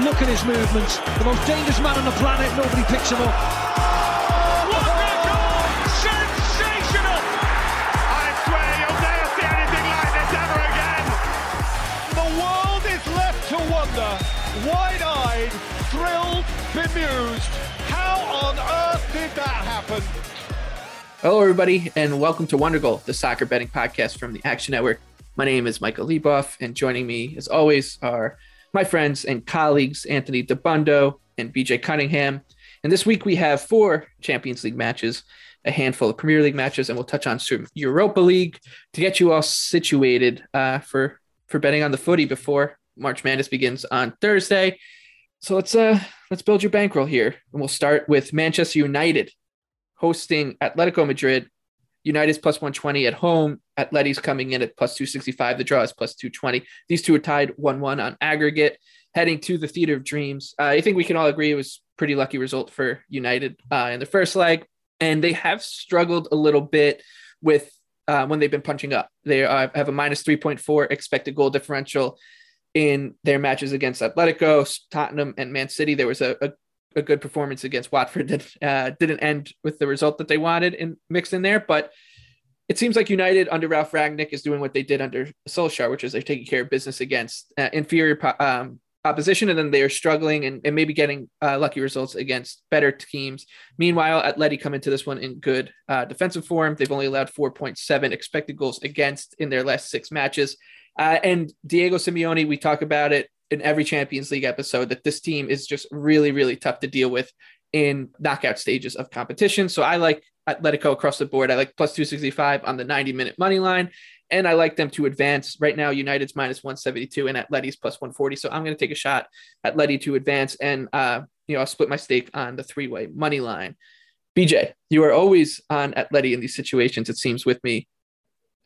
Look at his movements. The most dangerous man on the planet. Nobody picks him up. What a goal! Sensational! I swear you'll never see anything like this ever again. The world is left to wonder, wide-eyed, thrilled, bemused. How on earth did that happen? Hello, everybody, and welcome to Wonder Goal, the soccer betting podcast from the Action Network. My name is Michael Leboff, and joining me, as always, are my friends and colleagues, Anthony Dabbundo and BJ Cunningham. And this week we have four Champions League matches, a handful of Premier League matches, and we'll touch on some Europa League to get you all situated uh, for for betting on the footy before March Madness begins on Thursday. So let's uh let's build your bankroll here, and we'll start with Manchester United hosting Atletico Madrid. United's plus 120 at home. Atleti's coming in at plus 265. The draw is plus 220. These two are tied 1 1 on aggregate, heading to the Theater of Dreams. Uh, I think we can all agree it was pretty lucky result for United uh, in the first leg. And they have struggled a little bit with uh, when they've been punching up. They uh, have a minus 3.4 expected goal differential in their matches against Atletico, Tottenham, and Man City. There was a, a a good performance against Watford that uh, didn't end with the result that they wanted and mixed in there. But it seems like United under Ralf Rangnick is doing what they did under Solskjaer, which is they're taking care of business against uh, inferior um, opposition, and then they are struggling and, and maybe getting uh, lucky results against better teams. Meanwhile, Atleti come into this one in good uh, defensive form. They've only allowed 4.7 expected goals against in their last six matches. Uh, and Diego Simeone, we talk about it in every Champions League episode that this team is just really, really tough to deal with in knockout stages of competition. So I like Atletico across the board. I like plus 265 on the 90 minute money line. And I like them to advance. Right now, United's minus 172 and Atleti's plus 140. So I'm going to take a shot at Letty to advance. And, uh, you know, I'll split my stake on the three way money line. BJ, you are always on Atleti in these situations, it seems, with me.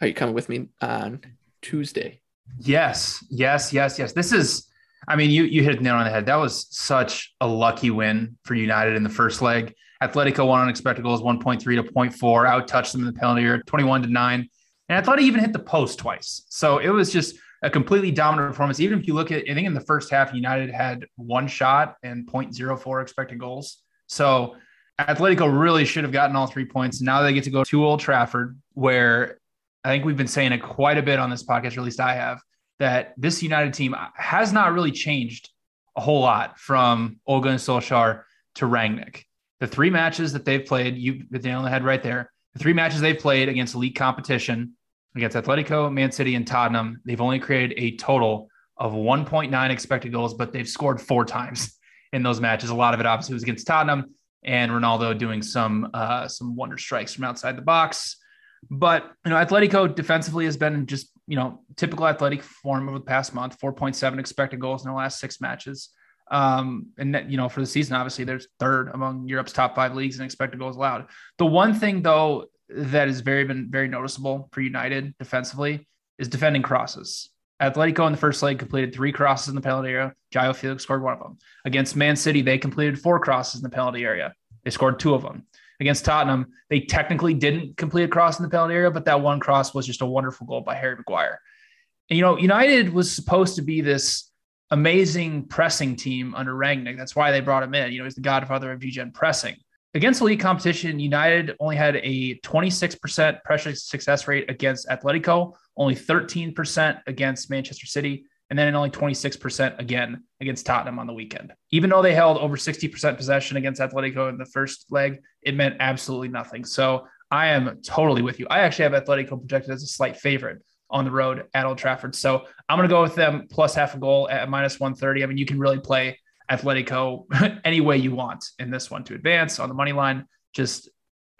Are you coming with me on Tuesday? Yes, yes, yes, yes. This is I mean, you you hit it nail on the head. That was such a lucky win for United in the first leg. Atletico won on expected goals 1.3 to 0.4, out touched them in the penalty area 21 to 9. And I thought he even hit the post twice. So it was just a completely dominant performance. Even if you look at, I think in the first half, United had one shot and 0.04 expected goals. So Atletico really should have gotten all three points. Now they get to go to Old Trafford, where I think we've been saying it quite a bit on this podcast, or at least I have that this United team has not really changed a whole lot from Ole Gunnar Solskjaer to Rangnick. The three matches that they've played, you hit the nail on the head right there. The three matches they've played against elite competition, against Atletico, Man City, and Tottenham, they've only created a total of 1.9 expected goals, but they've scored four times in those matches. A lot of it obviously was against Tottenham and Ronaldo doing some uh, some wonder strikes from outside the box. But you know, Atletico defensively has been just you know typical athletic form over the past month. Four point seven expected goals in the last six matches. Um, and that, you know, for the season, obviously, there's third among Europe's top five leagues in expected goals allowed. The one thing though that has very been very noticeable for United defensively is defending crosses. Atletico in the first leg completed three crosses in the penalty area. João Felix scored one of them. Against Man City, they completed four crosses in the penalty area. They scored two of them against Tottenham. They technically didn't complete a cross in the penalty area, but that one cross was just a wonderful goal by Harry Maguire. And, you know, United was supposed to be this amazing pressing team under Rangnick. That's why they brought him in. You know, he's the godfather of gegenpressing. Against the league competition, United only had a 26% pressure success rate against Atletico, only 13% against Manchester City, and then only 26% again against Tottenham on the weekend. Even though they held over 60% possession against Atletico in the first leg, it meant absolutely nothing. So I am totally with you. I actually have Atletico projected as a slight favorite on the road at Old Trafford. So I'm going to go with them plus half a goal at minus 130. I mean, you can really play Atletico any way you want in this one to advance on the money line, just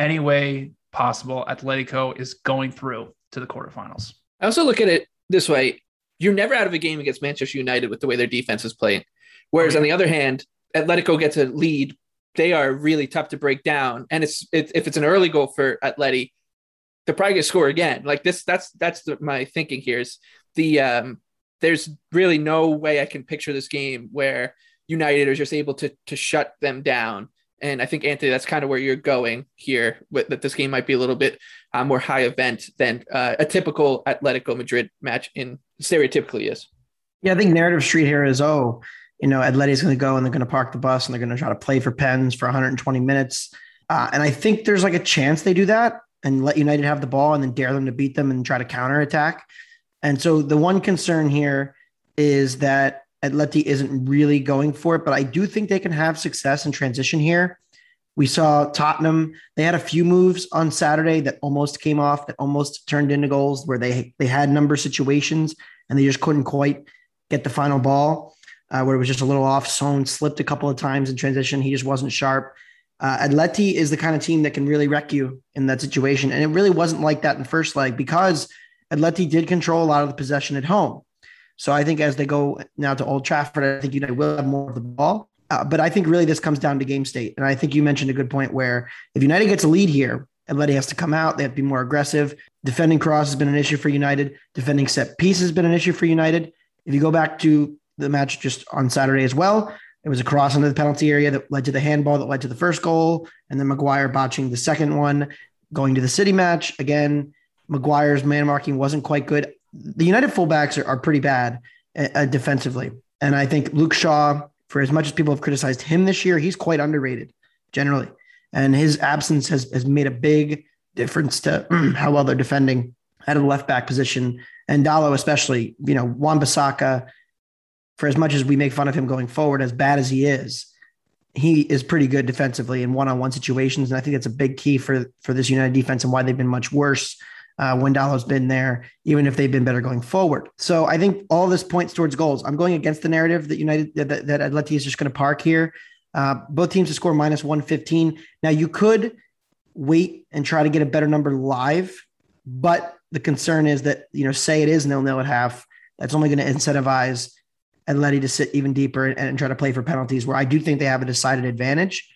any way possible. Atletico is going through to the quarterfinals. I also look at it this way you're never out of a game against Manchester United with the way their defense is playing. Whereas on the other hand, Atletico gets a lead, they are really tough to break down. And it's, it, if it's an early goal for Atleti, they're probably gonna score again. Like this, that's that's the, my thinking here is the um, there's really no way I can picture this game where United are just able to to shut them down. And I think Anthony, that's kind of where you're going here. With, that this game might be a little bit uh, more high event than uh, a typical Atletico Madrid match in stereotypically is. Yeah, I think narrative street here is oh, you know, Atleti's going to go and they're going to park the bus and they're going to try to play for pens for 120 minutes. Uh, and I think there's like a chance they do that and let United have the ball and then dare them to beat them and try to counter attack. And so the one concern here is that Atleti isn't really going for it, but I do think they can have success in transition here. We saw Tottenham; they had a few moves on Saturday that almost came off, that almost turned into goals, where they they had number situations and they just couldn't quite get the final ball, uh, where it was just a little off. Son slipped a couple of times in transition; he just wasn't sharp. Uh, Atleti is the kind of team that can really wreck you in that situation, and it really wasn't like that in the first leg because Atleti did control a lot of the possession at home. So I think as they go now to Old Trafford, I think United will have more of the ball. Uh, but I think really this comes down to game state. And I think you mentioned a good point where if United gets a lead here, Atleti has to come out. They have to be more aggressive. Defending cross has been an issue for United. Defending set piece has been an issue for United. If you go back to the match just on Saturday as well, it was a cross into the penalty area that led to the handball that led to the first goal, and then Maguire botching the second one. Going to the City match again, Maguire's man marking wasn't quite good the United fullbacks are, are pretty bad uh, uh, defensively. And I think Luke Shaw, for as much as people have criticized him this year, he's quite underrated generally. And his absence has, has made a big difference to how well they're defending out of the left back position. And Dalot, especially, you know, Wan-Bissaka, for as much as we make fun of him going forward, as bad as he is, he is pretty good defensively in one-on-one situations. And I think that's a big key for, for this United defense and why they've been much worse uh, when Dalot's been there, even if they've been better going forward. So I think all this points towards goals. I'm going against the narrative that United that, that Atleti is just going to park here. Uh, both teams to score minus 115. Now you could wait and try to get a better number live, but the concern is that you know, say it is nil nil at half. That's only going to incentivize Atleti to sit even deeper and, and try to play for penalties. Where I do think they have a decided advantage.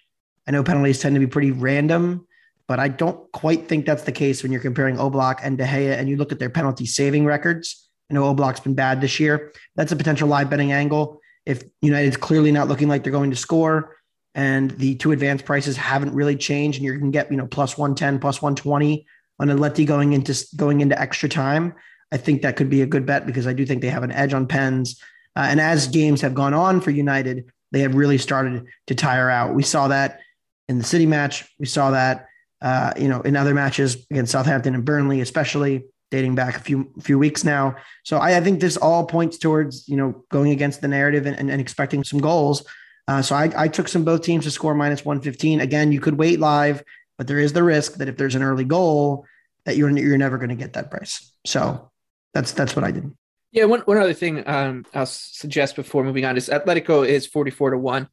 I know penalties tend to be pretty random but I don't quite think that's the case when you're comparing Oblak and De Gea and you look at their penalty saving records. I know Oblak's been bad this year. That's a potential live betting angle. If United's clearly not looking like they're going to score and the two advanced prices haven't really changed and you can get, you know, plus 110, plus 120 on Atleti going into going into extra time, I think that could be a good bet because I do think they have an edge on pens. Uh, and as games have gone on for United, they have really started to tire out. We saw that in the City match. We saw that uh, you know, in other matches against Southampton and Burnley, especially dating back a few few weeks now. So I, I think this all points towards you know going against the narrative and, and, and expecting some goals. Uh, so I, I took some both teams to score minus 115. Again, you could wait live, but there is the risk that if there's an early goal, that you're you're never going to get that price. So that's that's what I did. Yeah, one, one other thing um, I'll suggest before moving on is Atletico is 44 to 1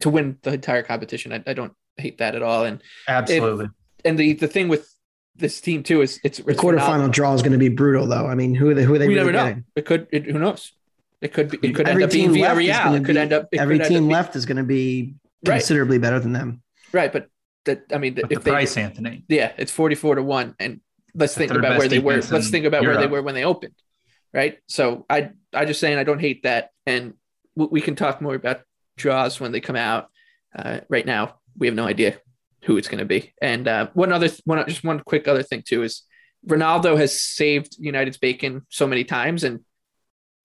to win the entire competition. I, I don't hate that at all. And absolutely. If, and the the thing with this team too is it's the quarterfinal draw is going to be brutal though. I mean, who are they? Who are they? We really never getting? know. It could. It, who knows? It could. Be, it could every end up being Villarreal. It could be, end up. every team left is going to be considerably right. better than them. Right, but that I mean, but if the price, Anthony. Yeah, it's forty four to one, and let's the think about where they were. Let's think about Europe. where they were when they opened. Right. So I I just saying I don't hate that, and we can talk more about draws when they come out. Uh, right now, we have no idea who it's going to be. And uh, one other, one just one quick other thing too is Ronaldo has saved United's bacon so many times, and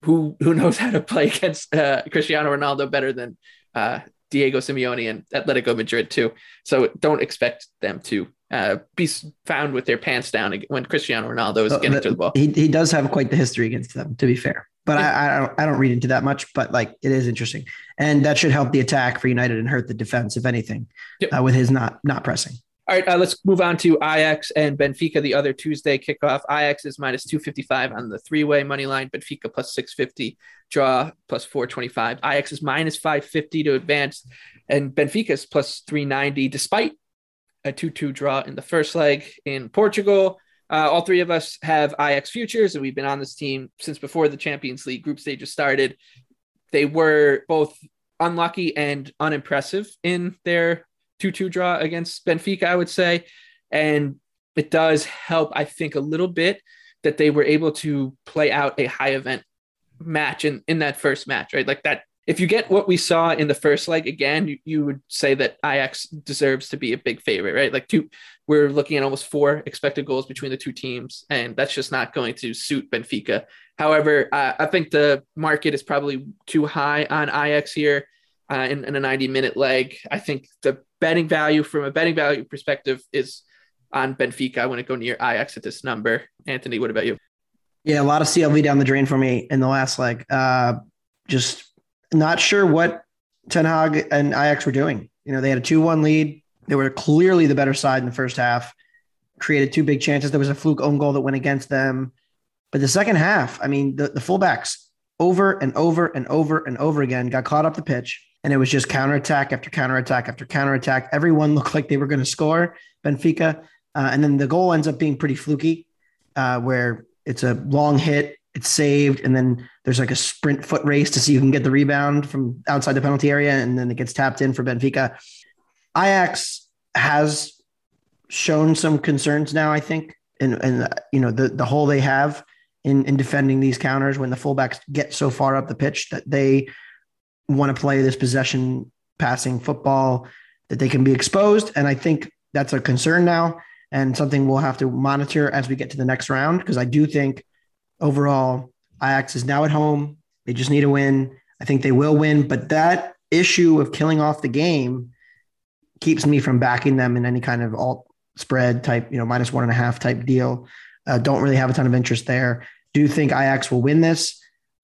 who who knows how to play against uh, Cristiano Ronaldo better than uh, Diego Simeone and Atletico Madrid too. So don't expect them to uh, be found with their pants down when Cristiano Ronaldo is getting to the ball. He, he does have quite the history against them, to be fair but I, I, don't I don't read into that much. But like it is interesting, and that should help the attack for United and hurt the defense if anything, yep. uh, with his not not pressing. All right, uh, let's move on to Ajax and Benfica. The other Tuesday kickoff. Ajax is minus two fifty five on the three way money line. Benfica plus six fifty. Draw plus four twenty five. Ajax is minus five fifty to advance, and Benfica is plus three ninety despite a two two draw in the first leg in Portugal. Uh, all three of us have Ajax futures, and we've been on this team since before the Champions League group stages started. They were both unlucky and unimpressive in their 2 2 draw against Benfica, I would say. And it does help, I think, a little bit that they were able to play out a high event match in, in that first match, right? Like that. If you get what we saw in the first leg again, you, you would say that Ajax deserves to be a big favorite, right? Like two, we're looking at almost four expected goals between the two teams, and that's just not going to suit Benfica. However, uh, I think the market is probably too high on Ajax here uh, in, in a 90 minute leg. I think the betting value from a betting value perspective is on Benfica. I want to go near Ajax at this number. Anthony, what about you? Yeah, a lot of CLV down the drain for me in the last leg. Uh, just not sure what Ten Hag and Ajax were doing. You know, they had a 2 1 lead. They were clearly the better side in the first half, created two big chances. There was a fluke own goal that went against them. But the second half, I mean, the, the fullbacks over and over and over and over again got caught up the pitch. And it was just counterattack after counterattack after counterattack. Everyone looked like they were going to score Benfica. Uh, and then the goal ends up being pretty fluky, uh, where it's a long hit, it's saved, and then there's like a sprint foot race to see who can get the rebound from outside the penalty area, and then it gets tapped in for Benfica. Ajax has shown some concerns now, I think, and and you know the the hole they have in in defending these counters when the fullbacks get so far up the pitch that they want to play this possession passing football that they can be exposed, and I think that's a concern now and something we'll have to monitor as we get to the next round because I do think overall Ajax is now at home. They just need a win. I think they will win, but that issue of killing off the game keeps me from backing them in any kind of alt spread type, you know, minus one and a half type deal. Uh, don't really have a ton of interest there. Do think Ajax will win this,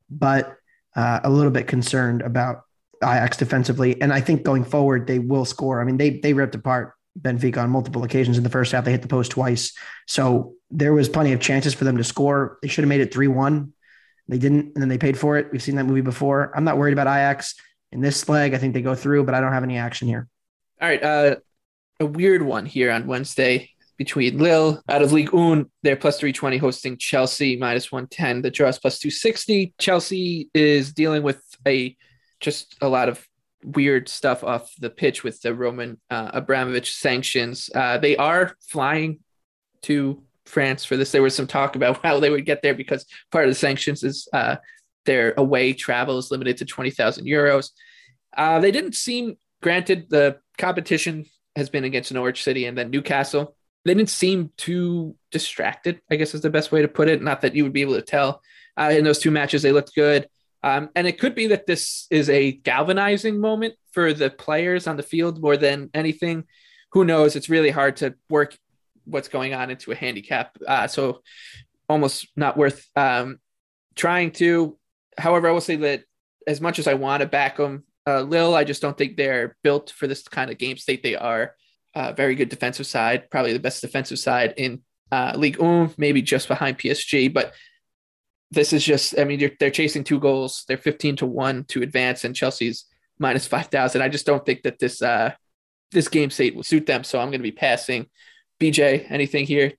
but uh, a little bit concerned about Ajax defensively. And I think going forward, they will score. I mean, they they ripped apart Benfica on multiple occasions in the first half. They hit the post twice. So there was plenty of chances for them to score. They should have made it 3 1. They didn't, and then they paid for it. We've seen that movie before. I'm not worried about Ajax in this leg. I think they go through, but I don't have any action here. All right. Uh, a weird one here on Wednesday between Lille out of Ligue 1. They're plus 320 hosting Chelsea minus 110. The draw is plus 260. Chelsea is dealing with a just a lot of weird stuff off the pitch with the Roman uh, Abramovich sanctions. Uh, they are flying to France for this. There was some talk about how they would get there because part of the sanctions is uh, their away travel is limited to 20,000 euros. Uh, they didn't seem, granted, the competition has been against Norwich City and then Newcastle. They didn't seem too distracted, I guess is the best way to put it. Not that you would be able to tell. Uh, in those two matches, they looked good. Um, and it could be that this is a galvanizing moment for the players on the field more than anything. Who knows? It's really hard to work what's going on into a handicap. Uh, so almost not worth um, trying to. However, I will say that as much as I want to back them, uh, Lille, I just don't think they're built for this kind of game state. They are uh, very good defensive side, probably the best defensive side in uh, League maybe just behind PSG. But this is just, I mean, they're chasing two goals. They're 15 to one to advance, and Chelsea's minus 5,000. I just don't think that this uh, this game state will suit them. So I'm going to be passing. BJ, anything here?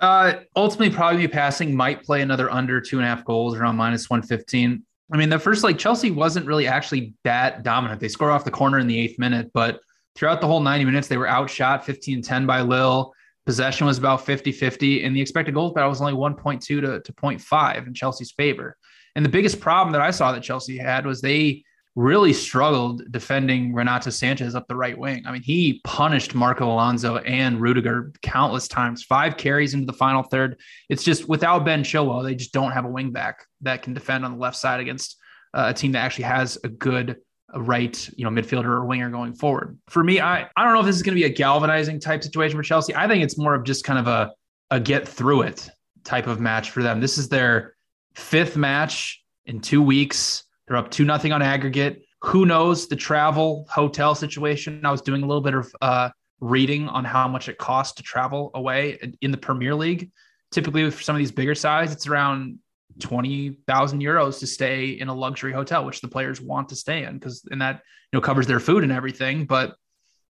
Uh, ultimately, probably be passing. Might play another under two and a half goals around minus 115. I mean, the first like Chelsea wasn't really actually that dominant. They score off the corner in the eighth minute, but throughout the whole 90 minutes, they were outshot 15 10 by Lille. Possession was about 50 50, and the expected goals battle was only 1.2 to, to 0.5 in Chelsea's favor. And the biggest problem that I saw that Chelsea had was they really struggled defending Renato Sanchez up the right wing. I mean, he punished Marcos Alonso and Rudiger countless times, five carries into the final third. It's just without Ben Chilwell, they just don't have a wing back that can defend on the left side against uh, a team that actually has a good right, you know, midfielder or winger going forward. For me, I, I don't know if this is going to be a galvanizing type situation for Chelsea. I think it's more of just kind of a, a get through it type of match for them. This is their fifth match in two weeks. They're up two nothing on aggregate. Who knows the travel hotel situation? I was doing a little bit of uh, reading on how much it costs to travel away in the Premier League. Typically, for some of these bigger sides, it's around 20,000 euros to stay in a luxury hotel, which the players want to stay in because and that you know covers their food and everything. But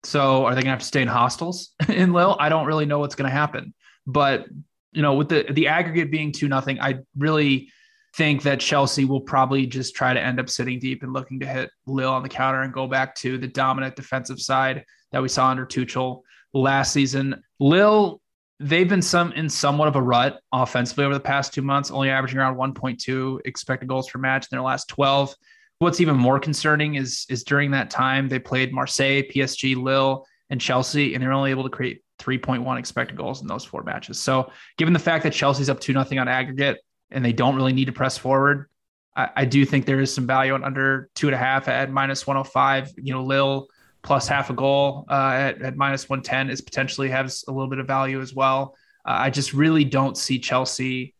so are they gonna have to stay in hostels in Lille? I don't really know what's gonna happen. But you know, with the the aggregate being two nothing, I really think that Chelsea will probably just try to end up sitting deep and looking to hit Lille on the counter and go back to the dominant defensive side that we saw under Tuchel last season. Lille, they've been some in somewhat of a rut offensively over the past two months, only averaging around 1.2 expected goals per match in their last 12. What's even more concerning is is during that time they played Marseille, PSG, Lille, and Chelsea, and they're only able to create 3.1 expected goals in those four matches. So, given the fact that Chelsea's up two nothing on aggregate and they don't really need to press forward, I, I do think there is some value on under two and a half at minus 105. You know, Lille plus half a goal uh, at, at minus 110 is potentially has a little bit of value as well. Uh, I just really don't see Chelsea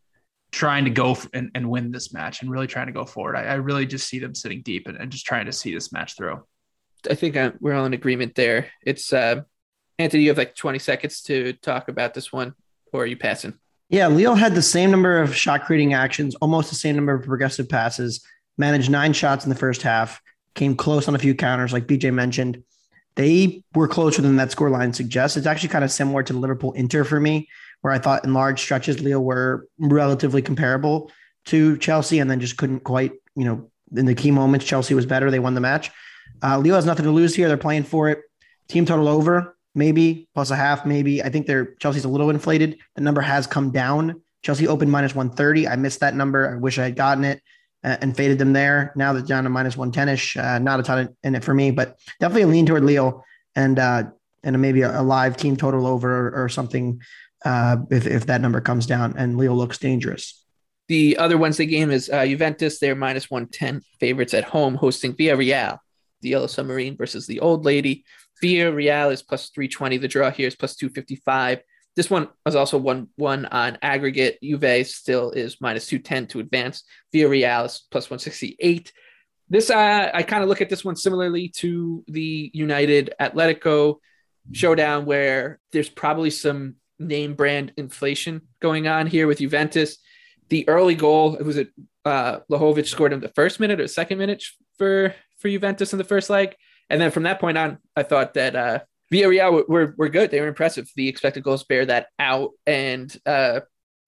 trying to go and, and win this match and really trying to go forward. I, I really just see them sitting deep and, and, just trying to see this match through. I think I'm, uh, we're all in agreement there. It's uh, Anthony, you have like 20 seconds to talk about this one, or are you passing? Yeah, Lille had the same number of shot creating actions, almost the same number of progressive passes, managed nine shots in the first half, came close on a few counters, like BJ mentioned. They were closer than that score line suggests. It's actually kind of similar to Liverpool Inter for me, where I thought in large stretches Lille were relatively comparable to Chelsea and then just couldn't quite, you know, in the key moments, Chelsea was better. They won the match. Uh, Lille has nothing to lose here. They're playing for it. Team total over, maybe plus a half, maybe. I think they're Chelsea's a little inflated. The number has come down. Chelsea opened minus 130. I missed that number. I wish I had gotten it uh, and faded them there. Now they're down to minus 110 ish. Uh, not a ton in it for me, but definitely a lean toward Lille and uh, and maybe a, a live team total over or, or something uh, if, if that number comes down and Lille looks dangerous. The other Wednesday game is uh, Juventus. They're minus 110 favorites at home hosting Villarreal, the Yellow Submarine versus the Old Lady. Villarreal is plus 320. The draw here is plus 255. This one was also one one on aggregate. Juve still is minus 210 to advance. Villarreal is plus 168. This uh, I kind of look at this one similarly to the United Atletico showdown, where there's probably some name brand inflation going on here with Juventus. The early goal, it was it uh, Vlahovic scored in the first minute or second minute for for Juventus in the first leg, and then from that point on, I thought that uh, Villarreal were, were good. They were impressive. The expected goals bear that out, and uh,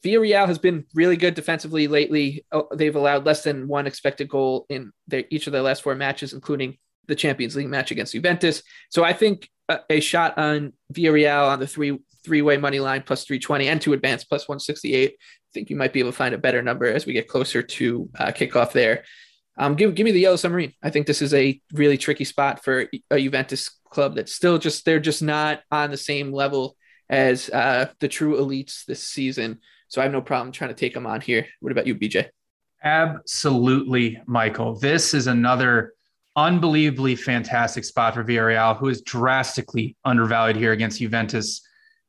Villarreal has been really good defensively lately. Oh, they've allowed less than one expected goal in their, each of their last four matches, including the Champions League match against Juventus. So I think a, a shot on Villarreal on the three three way money line plus 320 and to advance plus 168. I think you might be able to find a better number as we get closer to uh, kickoff there. Um, give give me the Yellow Submarine. I think this is a really tricky spot for a Juventus club that's still just they're just not on the same level as uh, the true elites this season. So I have no problem trying to take them on here. What about you, BJ? Absolutely, Michael. This is another unbelievably fantastic spot for Villarreal, who is drastically undervalued here against Juventus.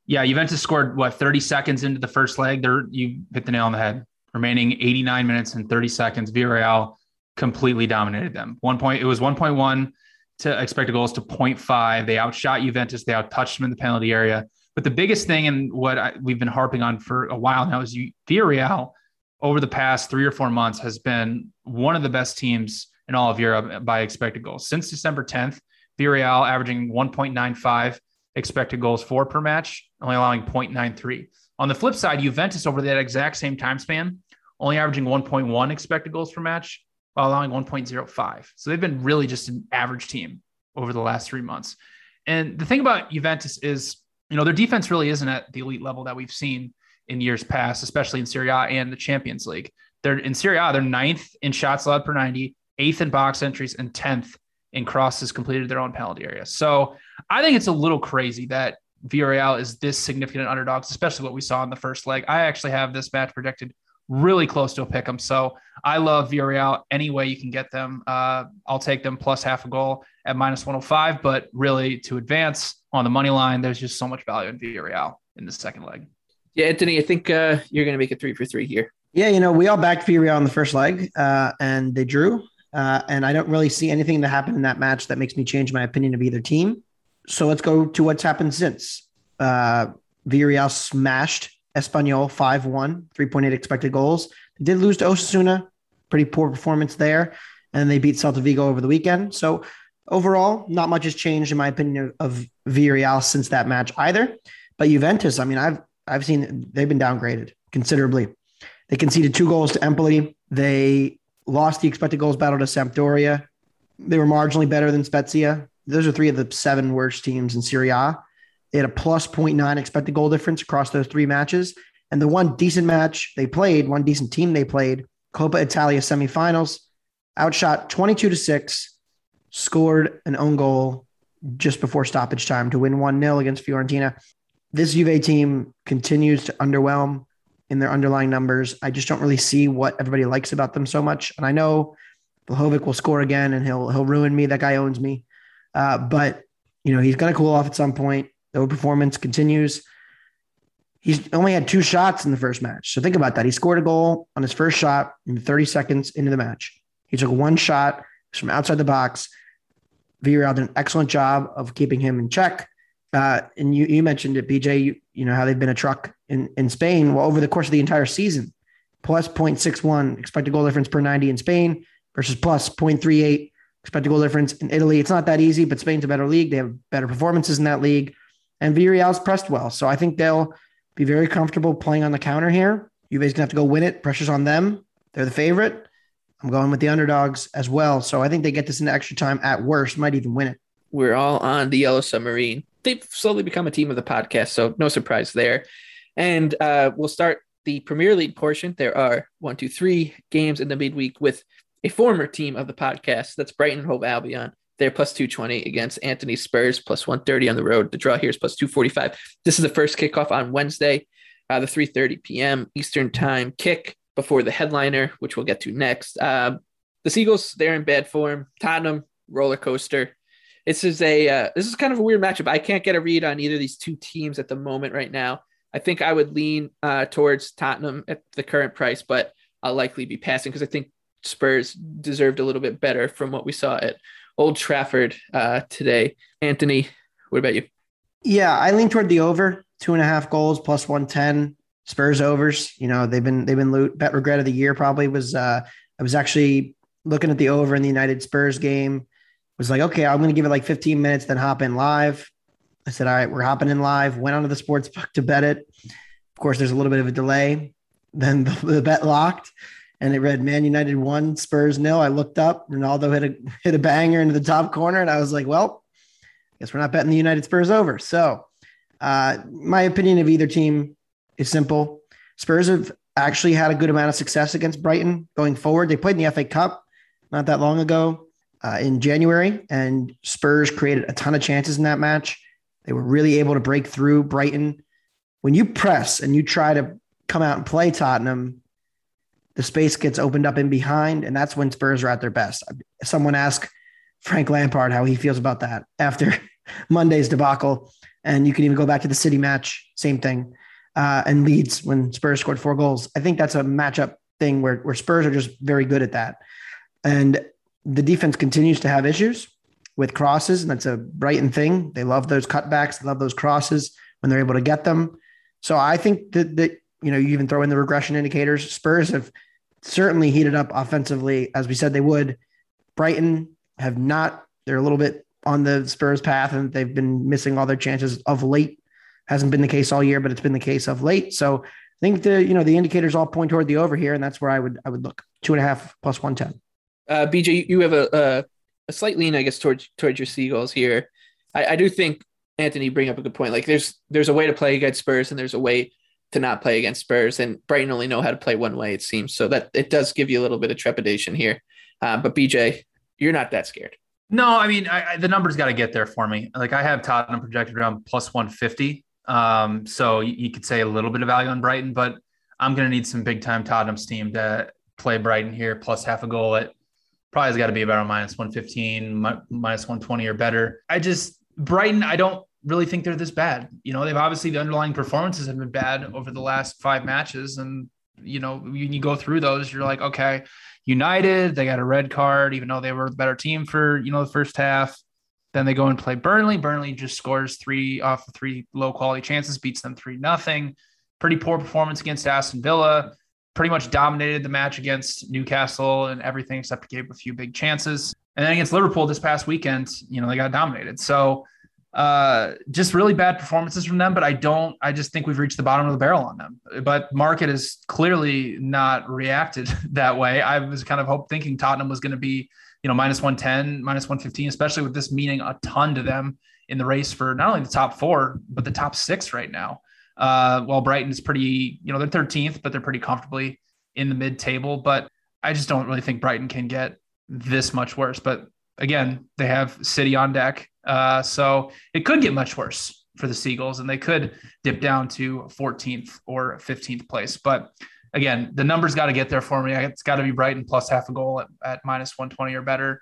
Yeah, Juventus scored what 30 seconds into the first leg. There, you hit the nail on the head. Remaining 89 minutes and 30 seconds, Villarreal completely dominated them. One point, it was 1.1 to expected goals to 0.5. They outshot Juventus. They outtouched them in the penalty area. But the biggest thing and what I, we've been harping on for a while now is Villarreal over the past three or four months has been one of the best teams in all of Europe by expected goals. Since December 10th, Villarreal averaging 1.95 expected goals for per match, only allowing 0.93. On the flip side, Juventus over that exact same time span, only averaging 1.1 expected goals per match while allowing 1.05. So they've been really just an average team over the last three months. And the thing about Juventus is you know, their defense really isn't at the elite level that we've seen in years past, especially in Serie A and the Champions League. They're in Serie A, they're ninth in shots allowed per 90, eighth in box entries, and 10th in crosses completed their own penalty area. So I think it's a little crazy that Villarreal is this significant underdogs, especially what we saw in the first leg. I actually have this match projected really close to a pick 'em. So I love Villarreal any way you can get them. Uh, I'll take them plus half a goal at minus 105, but really to advance, on the money line, there's just so much value in Villarreal in the second leg. Yeah, Anthony, I think uh, you're going to make it three for three here. Yeah, you know, we all backed Villarreal in the first leg, uh, and they drew. Uh, and I don't really see anything that happened in that match that makes me change my opinion of either team. So let's go to what's happened since. Uh, Villarreal smashed Espanyol 5 1, 3.8 expected goals. They did lose to Osasuna, pretty poor performance there. And they beat Celta Vigo over the weekend. So overall, not much has changed in my opinion of, of Villarreal since that match either. But Juventus, I mean, I've I've seen they've been downgraded considerably. They conceded two goals to Empoli They lost the expected goals battle to Sampdoria. They were marginally better than Spezia. Those are three of the seven worst teams in Serie A. They had a plus 0.9 expected goal difference across those three matches. And the one decent match they played, one decent team they played, Coppa Italia semifinals, outshot 22 to 6, scored an own goal just before stoppage time to win 1 0 against Fiorentina. This Juve team continues to underwhelm in their underlying numbers. I just don't really see what everybody likes about them so much. And I know Vlahovic will score again and he'll he'll ruin me. That guy owns me. Uh, but you know, he's gonna cool off at some point. The performance continues. He's only had two shots in the first match. So think about that. He scored a goal on his first shot in 30 seconds into the match. He took one shot from outside the box. Villarreal did an excellent job of keeping him in check. Uh, and you, you mentioned it, BJ, you, you know, how they've been a truck in, in Spain. Well, over the course of the entire season, plus 0.61 expected goal difference per 90 in Spain versus plus 0.38 expected goal difference in Italy. It's not that easy, but Spain's a better league. They have better performances in that league. And Villarreal's pressed well. So I think they'll be very comfortable playing on the counter here. Juve's gonna have to go win it. Pressure's on them. They're the favorite. I'm going with the underdogs as well. So I think they get this into extra time at worst, might even win it. We're all on the Yellow Submarine. They've slowly become a team of the podcast, so no surprise there. And uh, we'll start the Premier League portion. There are one, two, three games in the midweek with a former team of the podcast. That's Brighton Hove Albion. They're plus 220 against Anthony Spurs, plus 130 on the road. The draw here is plus 245. This is the first kickoff on Wednesday, uh, the 3.30 p.m. Eastern time kick before the headliner, which we'll get to next. Uh, the Seagulls, they're in bad form. Tottenham, roller coaster. This is a uh, this is kind of a weird matchup. I can't get a read on either of these two teams at the moment right now. I think I would lean uh, towards Tottenham at the current price, but I'll likely be passing because I think Spurs deserved a little bit better from what we saw at Old Trafford uh, today. Anthony, what about you? Yeah, I lean toward the over two and a half goals plus one ten. Spurs overs. You know they've been they've been loot. Bet regret of the year probably was. uh I was actually looking at the over in the United Spurs game. Was like, okay, I'm going to give it like 15 minutes, then hop in live. I said, all right, we're hopping in live. Went onto the sports book to bet it. Of course, there's a little bit of a delay. Then the, the bet locked and it read Man United one, Spurs nil. I looked up, Ronaldo hit a hit a banger into the top corner, and I was like, well, I guess we're not betting the United Spurs over. So, uh, my opinion of either team is simple. Spurs have actually had a good amount of success against Brighton going forward. They played in the FA Cup not that long ago uh, in January, and Spurs created a ton of chances in that match. They were really able to break through Brighton. When you press and you try to come out and play Tottenham, the space gets opened up in behind, and that's when Spurs are at their best. Someone asked Frank Lampard how he feels about that after Monday's debacle, and you can even go back to the City match, same thing, uh, and Leeds when Spurs scored four goals. I think that's a matchup thing where where Spurs are just very good at that, and the defense continues to have issues with crosses, and that's a Brighton thing. They love those cutbacks, they love those crosses when they're able to get them. So I think that that you know, you even throw in the regression indicators. Spurs have certainly heated up offensively, as we said they would. Brighton have not, they're a little bit on the Spurs path and they've been missing all their chances of late. Hasn't been the case all year, but it's been the case of late. So I think the, you know, the indicators all point toward the over here, and that's where I would, I would look two and a half plus 110. Uh, BJ, you have a, a, a slight lean, I guess, towards, towards your Seagulls here. I, I do think Anthony bring up a good point. Like there's, there's a way to play against Spurs and there's a way to not play against Spurs, and Brighton only know how to play one way, it seems. So that it does give you a little bit of trepidation here. Uh, but BJ, you're not that scared. No, I mean I, I, the numbers got to get there for me. Like I have Tottenham projected around plus 150. Um, so you, you, could say a little bit of value on Brighton, but I'm going to need some big time Tottenham's team to play Brighton here plus half a goal. It probably has got to be about a minus 115, minus 120 or better. I just Brighton, I don't really think they're this bad. You know, they've obviously the underlying performances have been bad over the last five matches. And, you know, when you go through those, you're like, okay, United, they got a red card, even though they were the better team for, you know, the first half. Then they go and play Burnley. Burnley just scores three off of three low quality chances, beats them three nothing. Pretty poor performance against Aston Villa. Pretty much dominated the match against Newcastle and everything except gave a few big chances. And then against Liverpool this past weekend, you know, they got dominated. So Uh, just really bad performances from them, but I don't. I just think we've reached the bottom of the barrel on them. But market has clearly not reacted that way. I was kind of hope thinking Tottenham was going to be, you know, minus one ten, minus one fifteen, especially with this meaning a ton to them in the race for not only the top four but the top six right now. Uh, while Brighton's pretty, you know, they're 13th, but they're pretty comfortably in the mid table. But I just don't really think Brighton can get this much worse. But again, they have City on deck. Uh, so it could get much worse for the Seagulls and they could dip down to 14th or 15th place. But again, the numbers got to get there for me. It's got to be Brighton plus half a goal at, at minus 120 or better.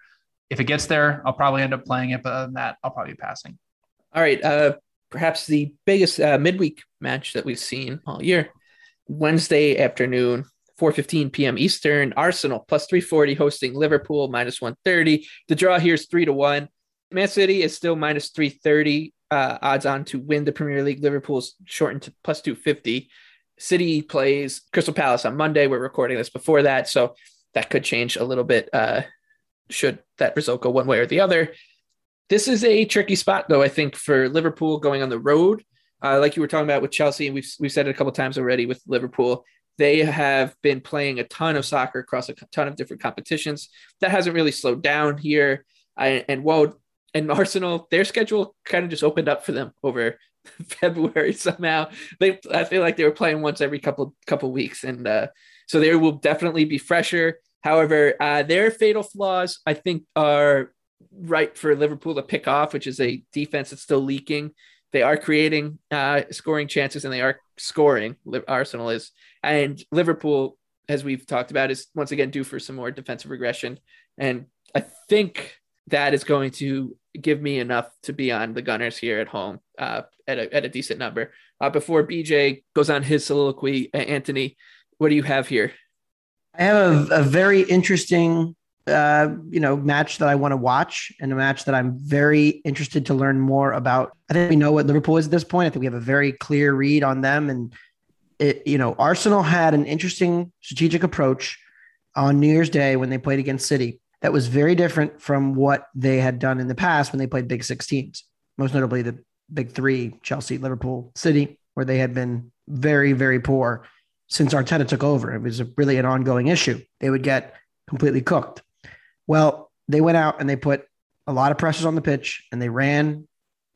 If it gets there, I'll probably end up playing it. But other than that, I'll probably be passing. All right. Uh, perhaps the biggest uh, midweek match that we've seen all year. Wednesday afternoon, 4:15 p.m. Eastern. Arsenal plus 340 hosting Liverpool minus 130. The draw here is three to one. Man City is still minus 330 uh, odds on to win the Premier League. Liverpool's shortened to plus 250. City plays Crystal Palace on Monday. We're recording this before that, so that could change a little bit. Uh, should that result go one way or the other? This is a tricky spot, though. I think for Liverpool going on the road, uh, like you were talking about with Chelsea, and we've we've said it a couple times already with Liverpool they have been playing a ton of soccer across a ton of different competitions. That hasn't really slowed down here. I, and whoa, and Arsenal, their schedule kind of just opened up for them over February somehow. They, I feel like they were playing once every couple couple weeks, and uh, so they will definitely be fresher. However, uh, their fatal flaws, I think, are right for Liverpool to pick off, which is a defense that's still leaking. They are creating uh, scoring chances, and they are scoring. Arsenal is, and Liverpool, as we've talked about, is once again due for some more defensive regression. And I think that is going to give me enough to be on the Gunners here at home uh, at, a, at a decent number. Uh, before BJ goes on his soliloquy, Anthony, what do you have here? I have a, a very interesting, uh, you know, match that I want to watch, and a match that I'm very interested to learn more about. I think we know what Liverpool is at this point. I think we have a very clear read on them, and it, you know, Arsenal had an interesting strategic approach on New Year's Day when they played against City that was very different from what they had done in the past when they played big six teams, most notably the big three Chelsea, Liverpool, City, where they had been very, very poor since Arteta took over. It was really an ongoing issue. They would get completely cooked. Well, they went out and they put a lot of pressures on the pitch and they ran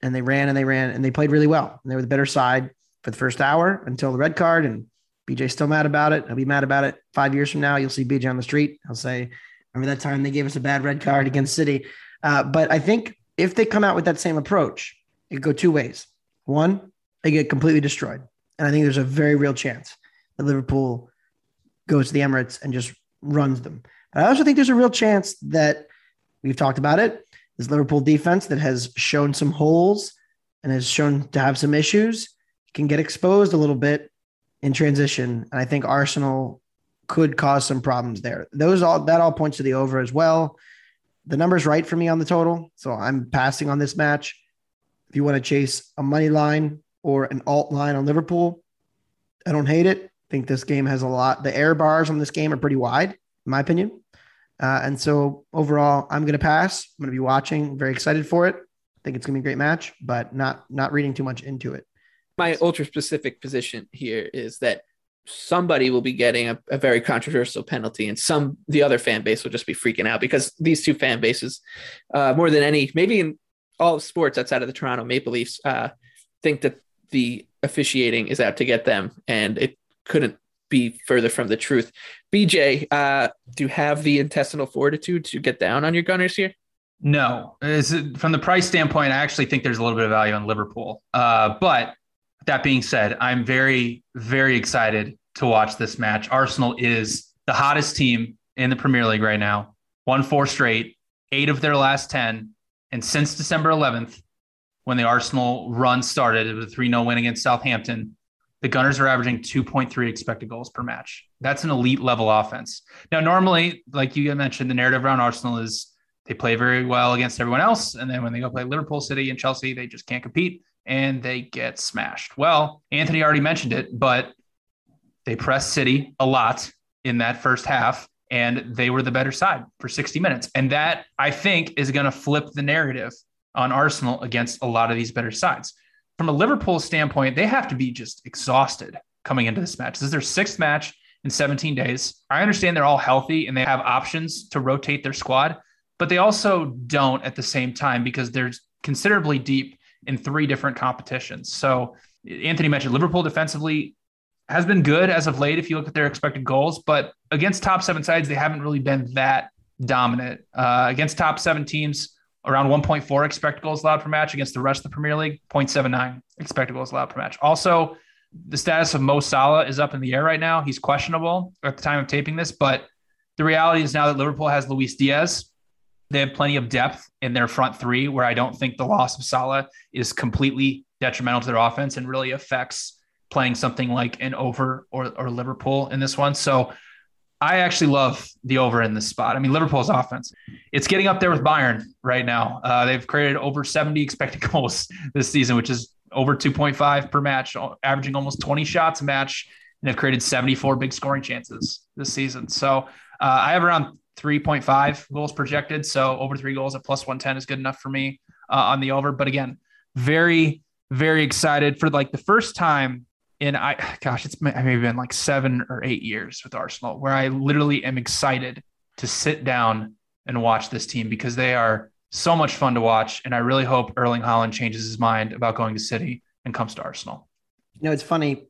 and they ran and they ran and they played really well. And they were the better side for the first hour until the red card. And BJ's still mad about it. He'll be mad about it five years from now. You'll see BJ on the street. He'll say, Remember that time they gave us a bad red card against City? Uh, but I think if they come out with that same approach, it could go two ways. One, they get completely destroyed. And I think there's a very real chance that Liverpool goes to the Emirates and just runs them. But I also think there's a real chance that we've talked about it. This Liverpool defense that has shown some holes and has shown to have some issues can get exposed a little bit in transition. And I think Arsenal could cause some problems there. Those all that all points to the over as well. The number's right for me on the total, so I'm passing on this match. If you want to chase a money line or an alt line on Liverpool, I don't hate it. I think this game has a lot. The error bars on this game are pretty wide, in my opinion. Uh, and so overall, I'm going to pass. I'm going to be watching. Very excited for it. I think it's going to be a great match, but not not reading too much into it. My ultra specific position here is that somebody will be getting a, a, very controversial penalty and some the other fan base will just be freaking out because these two fan bases uh, more than any maybe in all of sports outside of the toronto maple leafs uh, think that the officiating is out to get them and it couldn't be further from the truth. Bj uh, do you have the intestinal fortitude to get down on your gunners here? No. Is it, from the price standpoint i actually think there's a little bit of value on liverpool. Uh, but that being said, I'm very, very excited to watch this match. Arsenal is the hottest team in the Premier League right now. Won four straight, eight of their last 10. And since December 11th, when the Arsenal run started, with a 3 0 win against Southampton. The Gunners are averaging 2.3 expected goals per match. That's an elite level offense. Now, normally, like you mentioned, the narrative around Arsenal is they play very well against everyone else. And then when they go play Liverpool City and Chelsea, they just can't compete and they get smashed. Well, Anthony already mentioned it, but they pressed City a lot in that first half, and they were the better side for 60 minutes. And that I think is going to flip the narrative on Arsenal against a lot of these better sides. From a Liverpool standpoint, they have to be just exhausted coming into this match. This is their sixth match in 17 days. I understand they're all healthy and they have options to rotate their squad, but they also don't at the same time because they're considerably deep in three different competitions. So Anthony mentioned Liverpool defensively has been good as of late if you look at their expected goals, but against top seven sides, they haven't really been that dominant. Uh, against top seven teams, around 1.4 expected goals allowed per match. Against the rest of the Premier League, 0.79 expected goals allowed per match. Also, the status of Mo Salah is up in the air right now. He's questionable at the time of taping this, but the reality is now that Liverpool has Luis Diaz, they have plenty of depth in their front three, where I don't think the loss of Salah is completely detrimental to their offense and really affects playing something like an over or, or Liverpool in this one. So I actually love the over in this spot. I mean, Liverpool's offense, it's getting up there with Bayern right now. Uh, they've created over 70 expected goals this season, which is over 2.5 per match, averaging almost 20 shots a match, and have created 74 big scoring chances this season. So uh, I have around 3.5 goals projected. So over three goals at plus 110 is good enough for me uh, on the over. But again, very, very excited for like the first time in I gosh, it's maybe been like seven or eight years with Arsenal where I literally am excited to sit down and watch this team because they are so much fun to watch. And I really hope Erling Haaland changes his mind about going to City and comes to Arsenal. You know, it's funny,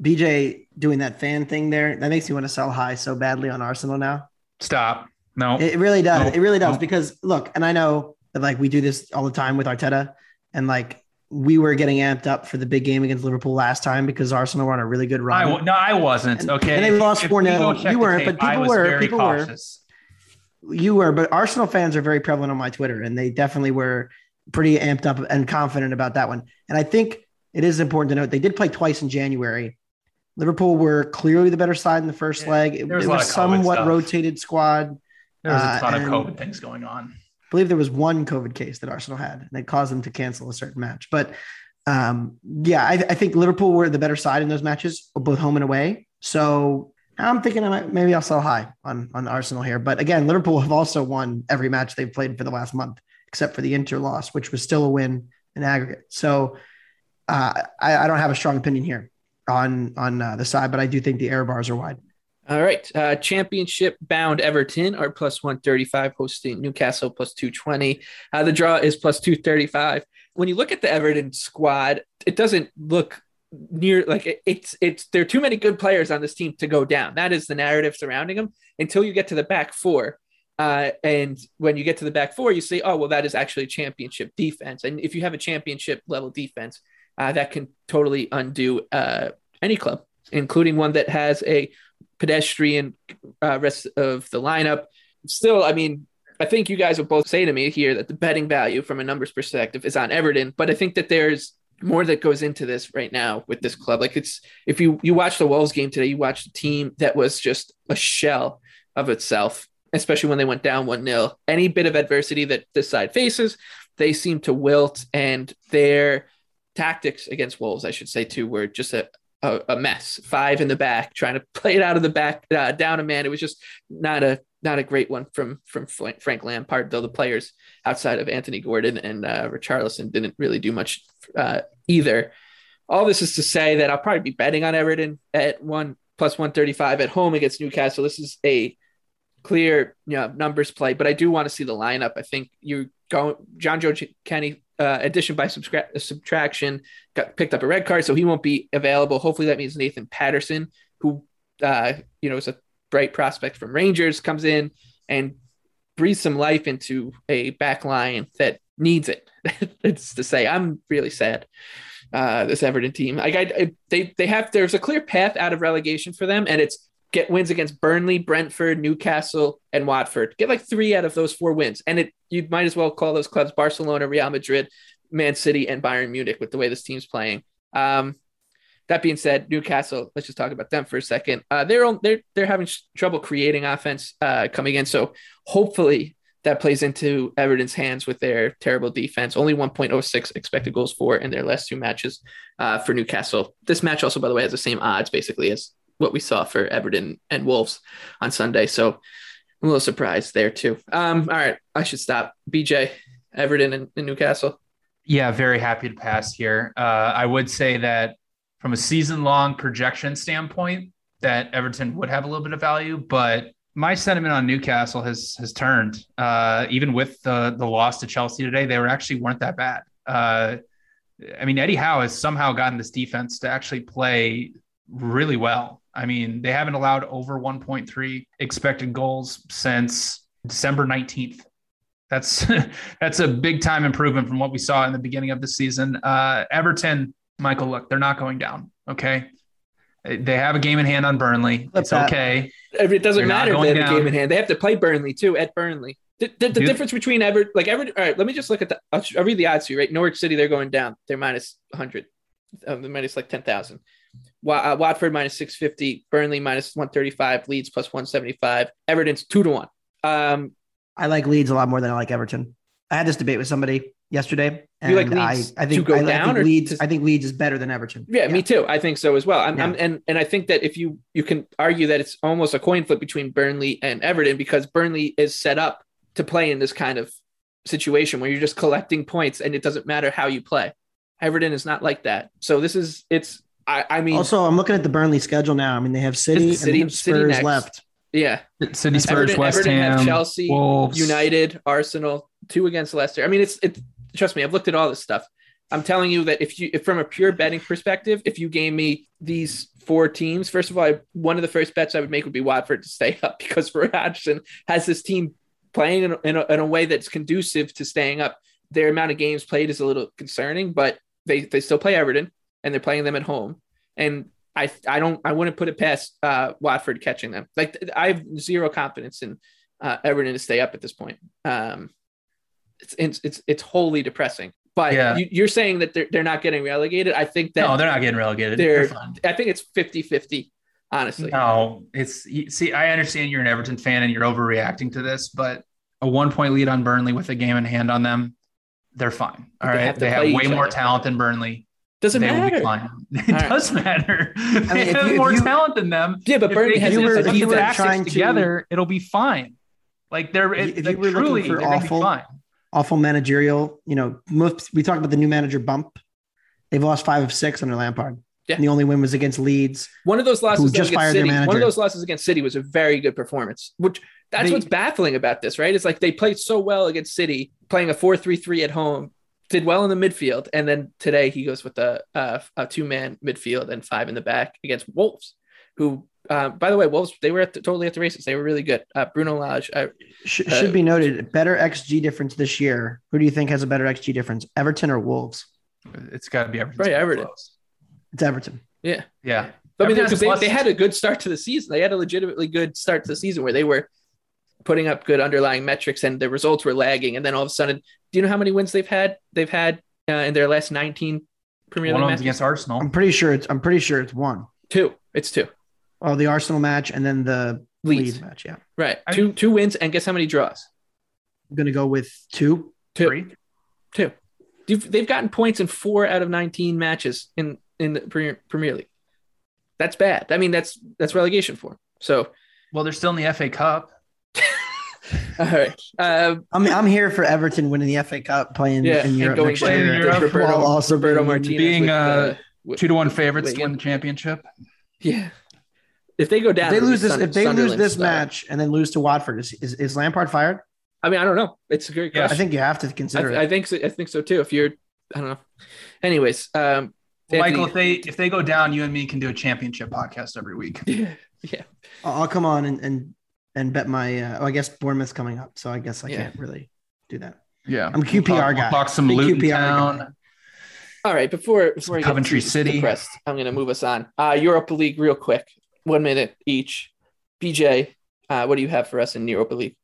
BJ doing that fan thing there. That makes me want to sell high so badly on Arsenal now. Stop. No, it really does. No. It really does No. because look, and I know that like we do this all the time with Arteta, and like we were getting amped up for the big game against Liverpool last time because Arsenal were on a really good run. I w- no, I wasn't. And- Okay, and they lost If 4-0. we You weren't, tape, but people were. People were. you were, but Arsenal fans are very prevalent on my Twitter, and they definitely were pretty amped up and confident about that one. And I think it is important to note they did play twice in January. Liverpool were clearly the better side in the first Yeah, leg. It, there was it was somewhat rotated squad. There was Uh, a ton of COVID things going on. I believe there was one COVID case that Arsenal had, and it caused them to cancel a certain match. But um, yeah, I, I think Liverpool were the better side in those matches, both home and away. So I'm thinking I might, maybe I'll sell high on on Arsenal here. But again, Liverpool have also won every match they've played for the last month, except for the Inter loss, which was still a win in aggregate. So uh, I, I don't have a strong opinion here on on uh, the side, but I do think the error bars are wide. All right. Uh, championship bound Everton are plus 135, hosting Newcastle plus 220. Uh, the draw is plus 235. When you look at the Everton squad, it doesn't look near like it, it's it's there are too many good players on this team to go down. That is the narrative surrounding them until you get to the back four. Uh, and when you get to the back four, you say, oh, well, that is actually championship defense. And if you have a championship level defense, uh, that can totally undo uh, any club, including one that has a pedestrian uh, rest of the lineup. Still, I mean, I think you guys will both say to me here that the betting value from a numbers perspective is on Everton, but I think that there's more that goes into this right now with this club. Like it's if you you watch the Wolves game today, you watch a team that was just a shell of itself, especially when they went down 1-0. Any bit of adversity that this side faces, they seem to wilt and their tactics against Wolves, I should say too, were just a a, a mess. Five in the back, trying to play it out of the back, uh, down a man. It was just not a not a great one from from Frank Lampard. Though the players outside of Anthony Gordon and uh, Richarlison didn't really do much uh, either. All this is to say that I'll probably be betting on Everton at one plus one thirty five at home against Newcastle. This is a clear you know, numbers play, but I do want to see the lineup. I think you go Jonjoe Kenny uh, addition by subtraction got picked up a red card, so he won't be available. Hopefully, that means Nathan Patterson, who uh, you know is a bright prospect from Rangers, comes in and breathes some life into a back line that needs it. it's to say, I'm really sad. Uh, this Everton team, like I, I, they they have there's a clear path out of relegation for them, and it's get wins against Burnley, Brentford, Newcastle, and Watford. Get like three out of those four wins, and it you might as well call those clubs Barcelona, Real Madrid, Man City, and Bayern Munich with the way this team's playing. Um, that being said, Newcastle. Let's just talk about them for a second. Uh, they're on- they're they're having trouble creating offense uh, coming in, so hopefully that plays into Everton's hands with their terrible defense. Only 1.06 expected goals for in their last two matches uh, for Newcastle. This match also, by the way, has the same odds basically as what we saw for Everton and Wolves on Sunday. So I'm a little surprised there too. Um, all right, I should stop. BJ, Everton and, and Newcastle. Yeah, very happy to pass here. Uh, I would say that from a season long projection standpoint, that Everton would have a little bit of value, but my sentiment on Newcastle has has turned. Uh, even with the the loss to Chelsea today, they were actually weren't that bad. Uh, I mean, Eddie Howe has somehow gotten this defense to actually play really well. I mean, they haven't allowed over 1.3 expected goals since December 19th. That's that's a big time improvement from what we saw in the beginning of the season. Uh, Everton, Michael, look, they're not going down. Okay, they have a game in hand on Burnley. It's okay. It doesn't matter if they have down. a game in hand. They have to play Burnley too at Burnley. The, the, the difference between Ever like Ever all right, let me just look at the I'll, I'll read the odds to you, right? Norwich City, they're going down. They're minus 100. Um, they're minus like 10,000. Uh, Watford minus 650, Burnley minus 135, Leeds plus 175, Everton's two to one. Um, I like Leeds a lot more than I like Everton. I had this debate with somebody yesterday. And you like Leeds I, I think, to go I, down I think or Leeds. to... I think Leeds is better than Everton. Yeah, yeah, me too. I think so as well. I'm, Yeah. I'm, and and I think that if you you can argue that it's almost a coin flip between Burnley and Everton because Burnley is set up to play in this kind of situation where you're just collecting points and it doesn't matter how you play. Everton is not like that. So this is it's. I, I mean, Also, I'm looking at the Burnley schedule now. I mean, they have City, It's City- and they have Spurs next. left. yeah. City, Spurs, Everton, West Everton have Ham, Chelsea, Wolves. United, Arsenal, two against Leicester. I mean, it's it. Trust me, I've looked at all this stuff. I'm telling you that if you, if from a pure betting perspective, if you gave me these four teams, first of all, I, one of the first bets I would make would be Watford to stay up because Roy Hodgson has this team playing in a, in, a, in a way that's conducive to staying up. Their amount of games played is a little concerning, but they they still play Everton and they're playing them at home. And I I don't I wouldn't put it past uh, Watford catching them. Like I have zero confidence in uh, Everton to stay up at this point. Um, it's it's it's, it's wholly depressing. But Yeah. you, you're saying that they're, they're not getting relegated. I think that No, they're not getting relegated. they're, They're. I think it's 50 50, honestly. No, it's you- see. I understand you're an Everton fan and you're overreacting to this, but a one point lead on Burnley with a game in hand on them, they're fine. All They right, have they have way more other. talent than Burnley. Doesn't they will matter. be fine. It All right. does matter. They mean, if have you- if more you- talent than them. Yeah, but If Burnley they has keep you were- their if you were tactics trying to- together, it'll be fine. Like they're If you- it, if like, you were looking truly, for they're be awful- fine. Awful managerial. You know, most we talked about the new manager bump. They've lost five of six under Lampard. Yeah. And the only win was against Leeds. One of those losses just against fired their City, one of those losses against City was a very good performance. Which that's They- what's baffling about this, right? It's like they played so well against City, playing a 4-3-3 at home, did well in the midfield, and then today he goes with a, a, a two-man midfield and five in the back against Wolves, who, uh, by the way, Wolves they were at the, totally at the races. They were really good. Uh, Bruno Lage, uh, Sh- Uh, should be noted. Better XG difference this year. Who do you think has a better XG difference, Everton or Wolves? It's got to be Everton. Right, Everton. It's Everton. yeah. Yeah. But I mean, Everton has because they, they had a good start to the season. They had a legitimately good start to the season where they were putting up good underlying metrics and the results were lagging. And then all of a sudden, do you know how many wins they've had? They've had uh, in their last 19 Premier one League of matches? against Arsenal. I'm pretty sure it's. I'm pretty sure it's one. Two. It's two. Oh, the Arsenal match and then the Leeds. Leeds match. Yeah, Right. I two two wins. And guess how many draws? I'm gonna go with two. Two. Three. Two. You've, they've gotten points in four out of 19 matches in, in the Premier, Premier League. That's bad. I mean, that's that's relegation for 'em. So, Well, they're still in the FA Cup. all right. Um, I'm. I'm here for Everton winning the FA Cup, playing yeah. in Europe going next down in Europe, Roberto, while also Roberto being- Martinez. being, with, uh, with- Two to one favorites to win the championship. Yeah. If they go down, If they lose this, Sun- if they lose this style. match and then lose to Watford, is, is, is Lampard fired? I mean, I don't know. It's a great Yeah, question. I think you have to I, consider th- I think so. I think so too. If you're, I don't know. Anyways, um, Well, Michael, Anthony- if they if they go down, you and me can do a championship podcast every week. yeah, I'll, I'll come on and and and bet my. Uh, oh, I guess Bournemouth's coming up, so I guess I Yeah. can't really do that. Yeah, I'm a QPR we'll talk, guy. We'll talk some Big Luton QPR Town. guy. All right, before before I get Coventry too City. depressed, I'm going to move us on. Uh, Europa League, real quick, one minute each. BJ, uh, what do you have for us in Europa League?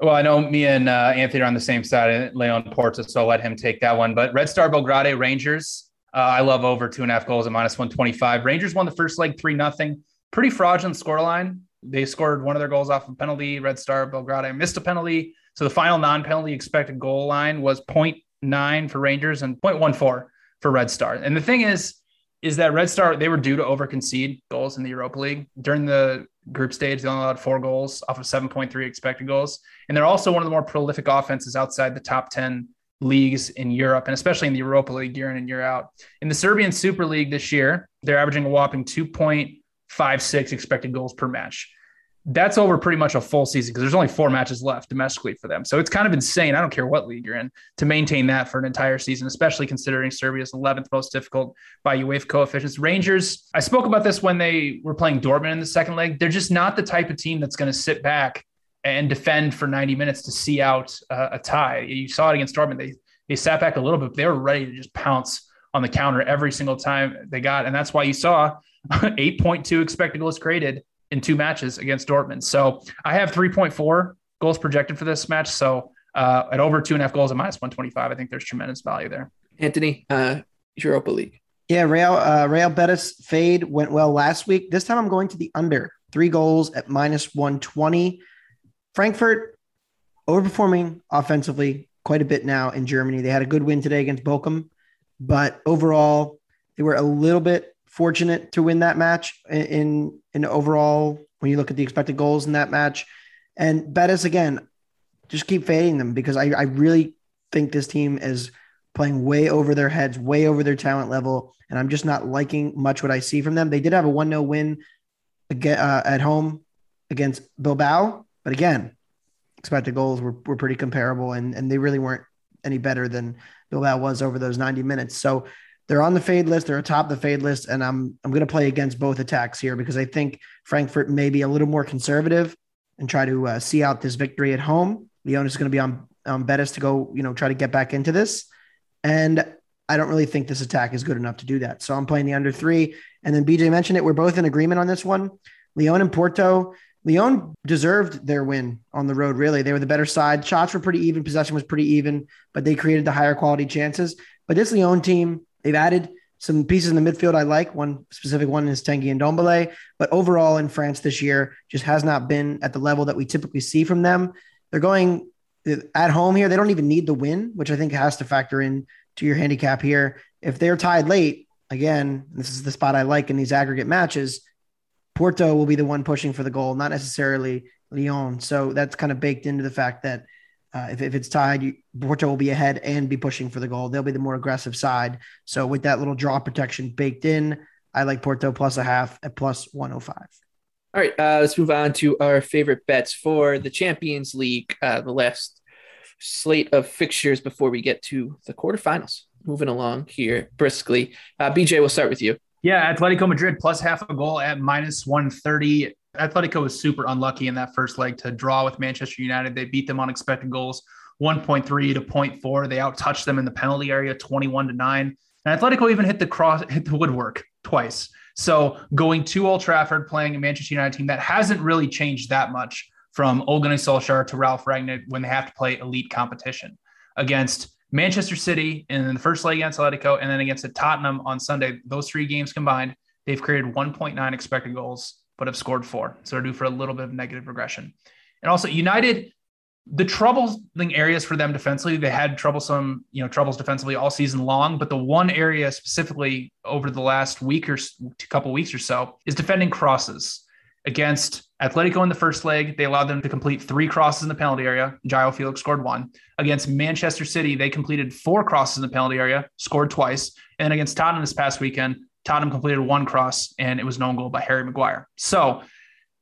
Well, I know me and uh, Anthony are on the same side, and Lyon Porto, so I'll let him take that one. But Red Star Belgrade Rangers, uh, I love over two and a half goals at minus 125. Rangers won the first leg 3 nothing. Pretty fraudulent scoreline. They scored one of their goals off a penalty. Red Star Belgrade missed a penalty. So the final non penalty expected goal line was 0.9 for Rangers and 0.14 for Red Star. And the thing is, is that Red Star, they were due to over concede goals in the Europa League. During the group stage, they only allowed four goals off of 7.3 expected goals. And they're also one of the more prolific offenses outside the top 10 leagues in Europe, and especially in the Europa League year in and year out. In the Serbian Super League this year, they're averaging a whopping 2.56 expected goals per match. That's over pretty much a full season because there's only four matches left domestically for them. So it's kind of insane. I don't care what league you're in to maintain that for an entire season, especially considering Serbia's 11th most difficult by UEFA coefficients. Rangers, I spoke about this when they were playing Dortmund in the second leg. They're just not the type of team that's going to sit back and defend for 90 minutes to see out uh, a tie. You saw it against Dortmund. They they sat back a little bit, but they were ready to just pounce on the counter every single time they got. And that's why you saw 8.2 expected goals created in two matches against Dortmund. So I have 3.4 goals projected for this match. So uh, at over two and a half goals at minus 125, I think there's tremendous value there. Anthony, uh, Europa League. Yeah, Real uh, Real Betis fade went well last week. This time I'm going to the under three goals at minus 120. Frankfurt overperforming offensively quite a bit now in Germany. They had a good win today against Bochum, but overall they were a little bit fortunate to win that match in in overall when you look at the expected goals in that match. And Betis again, just keep fading them because I, I really think this team is playing way over their heads, way over their talent level, and I'm just not liking much what I see from them. They did have a one 0 win again, uh, at home against Bilbao, but again, expected goals were, were pretty comparable, and and they really weren't any better than Bilbao was over those 90 minutes. So they're on the fade list. They're atop the fade list, and I'm I'm going to play against both attacks here because I think Frankfurt may be a little more conservative and try to uh, see out this victory at home. Leon is going to be on on Betis to go, you know, try to get back into this, and I don't really think this attack is good enough to do that. So I'm playing the under three, and then BJ mentioned it. We're both in agreement on this one. Lyon and Porto. Lyon deserved their win on the road. Really, they were the better side. Shots were pretty even. Possession was pretty even, but they created the higher quality chances. But this Lyon team They've added some pieces in the midfield I like. One specific one is Tanguy Ndombele, but overall in France this year just has not been at the level that we typically see from them. They're going at home here. They don't even need the win, which I think has to factor in to your handicap here. If they're tied late, again, this is the spot I like in these aggregate matches. Porto will be the one pushing for the goal, not necessarily Lyon. So that's kind of baked into the fact that uh, if, if it's tied, you, Porto will be ahead and be pushing for the goal. They'll be the more aggressive side. So with that little draw protection baked in, I like Porto plus a half at plus 105. All right, uh, let's move on to our favorite bets for the Champions League, uh, the last slate of fixtures before we get to the quarterfinals. Moving along here briskly. Uh, BJ, we'll start with you. Yeah, Atletico Madrid plus half a goal at minus 130. Atletico was super unlucky in that first leg to draw with Manchester United. They beat them on expected goals 1.3 to 0.4. They outtouched them in the penalty area 21 to 9. And Atletico even hit the cross, hit the woodwork twice. So going to Old Trafford, playing a Manchester United team that hasn't really changed that much from Ole Gunnar Solskjaer to Ralf Rangnick when they have to play elite competition against Manchester City in the first leg against Atletico and then against Tottenham on Sunday. Those three games combined, they've created 1.9 expected goals but have scored four. So they're due for a little bit of negative regression. And also, United, the troubling areas for them defensively, they had troublesome, you know, troubles defensively all season long. But the one area specifically over the last week or couple weeks or so is defending crosses. Against Atletico in the first leg, they allowed them to complete three crosses in the penalty area. João Felix scored one. Against Manchester City, they completed four crosses in the penalty area, scored twice. And against Tottenham this past weekend, Tottenham completed one cross, and it was an own goal by Harry Maguire. So,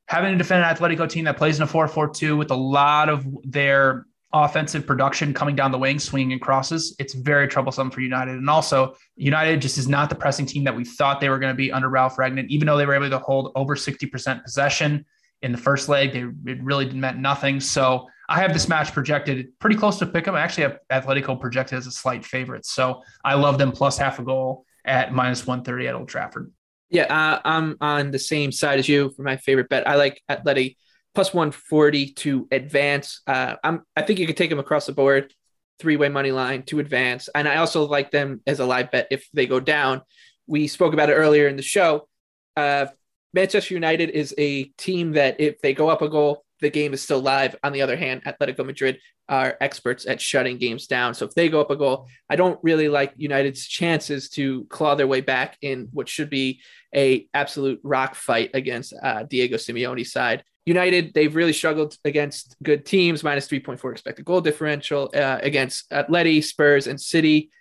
having to defend an Atletico team that plays in a 4 4 2 with a lot of their offensive production coming down the wing, swinging and crosses, it's very troublesome for United. And also, United just is not the pressing team that we thought they were going to be under Ralf Rangnick, even though they were able to hold over 60% possession in the first leg. They, it really didn't meant nothing. So, I have this match projected pretty close to pick them. I actually have Atletico projected as a slight favorite. So I love them plus half a goal at minus 130 at Old Trafford. Yeah, uh, I'm on the same side as you for my favorite bet. I like Atleti plus 140 to advance. Uh, I'm, I think you could take them across the board, three way money line to advance. And I also like them as a live bet if they go down. We spoke about it earlier in the show. Uh, Manchester United is a team that if they go up a goal, the game is still live. On the other hand, Atletico Madrid are experts at shutting games down. So if they go up a goal, I don't really like United's chances to claw their way back in what should be a absolute rock fight against uh, Diego Simeone's side. United, they've really struggled against good teams, minus 3.4 expected goal differential uh, against Atleti, Spurs, and City.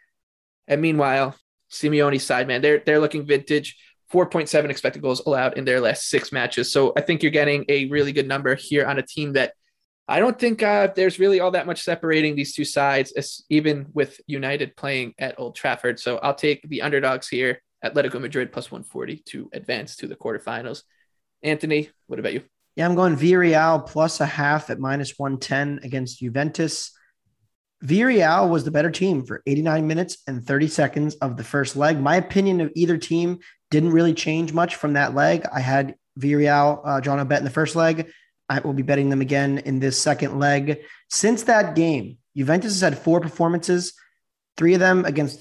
And meanwhile, Simeone's side, man, they're, they're looking vintage. 4.7 expected goals allowed in their last six matches. So I think you're getting a really good number here on a team that I don't think uh, there's really all that much separating these two sides, even with United playing at Old Trafford. So I'll take the underdogs here, Atletico Madrid plus 140 to advance to the quarterfinals. Anthony, what about you? Yeah, I'm going Villarreal plus a half at minus 110 against Juventus. Villarreal was the better team for 89 minutes and 30 seconds of the first leg. My opinion of either team didn't really change much from that leg. I had Villarreal uh, drawn a bet in the first leg. I will be betting them again in this second leg. Since that game, Juventus has had four performances, three of them against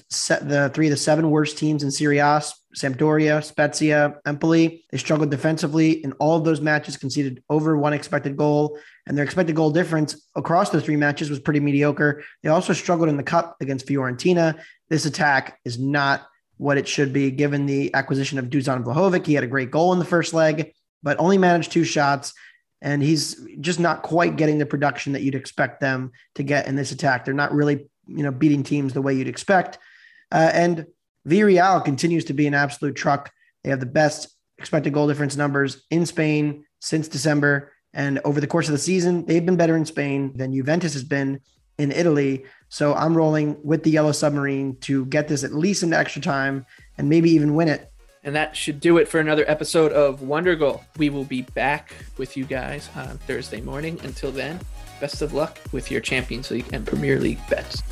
the three of the seven worst teams in Serie A, Sampdoria, Spezia, Empoli. They struggled defensively in all of those matches, conceded over one expected goal, and their expected goal difference across those three matches was pretty mediocre. They also struggled in the cup against Fiorentina. This attack is not what it should be given the acquisition of Dusan Vlahovic. He had a great goal in the first leg, but only managed two shots and he's just not quite getting the production that you'd expect them to get in this attack. They're not really, you know, beating teams the way you'd expect. Uh, and Villarreal continues to be an absolute truck. They have the best expected goal difference numbers in Spain since December. And over the course of the season, they've been better in Spain than Juventus has been in Italy. So I'm rolling with the Yellow Submarine to get this at least into extra time and maybe even win it and that should do it for another episode of Wonder Goal. We will be back with you guys on Thursday morning. Until then, best of luck with your Champions League and Premier League bets.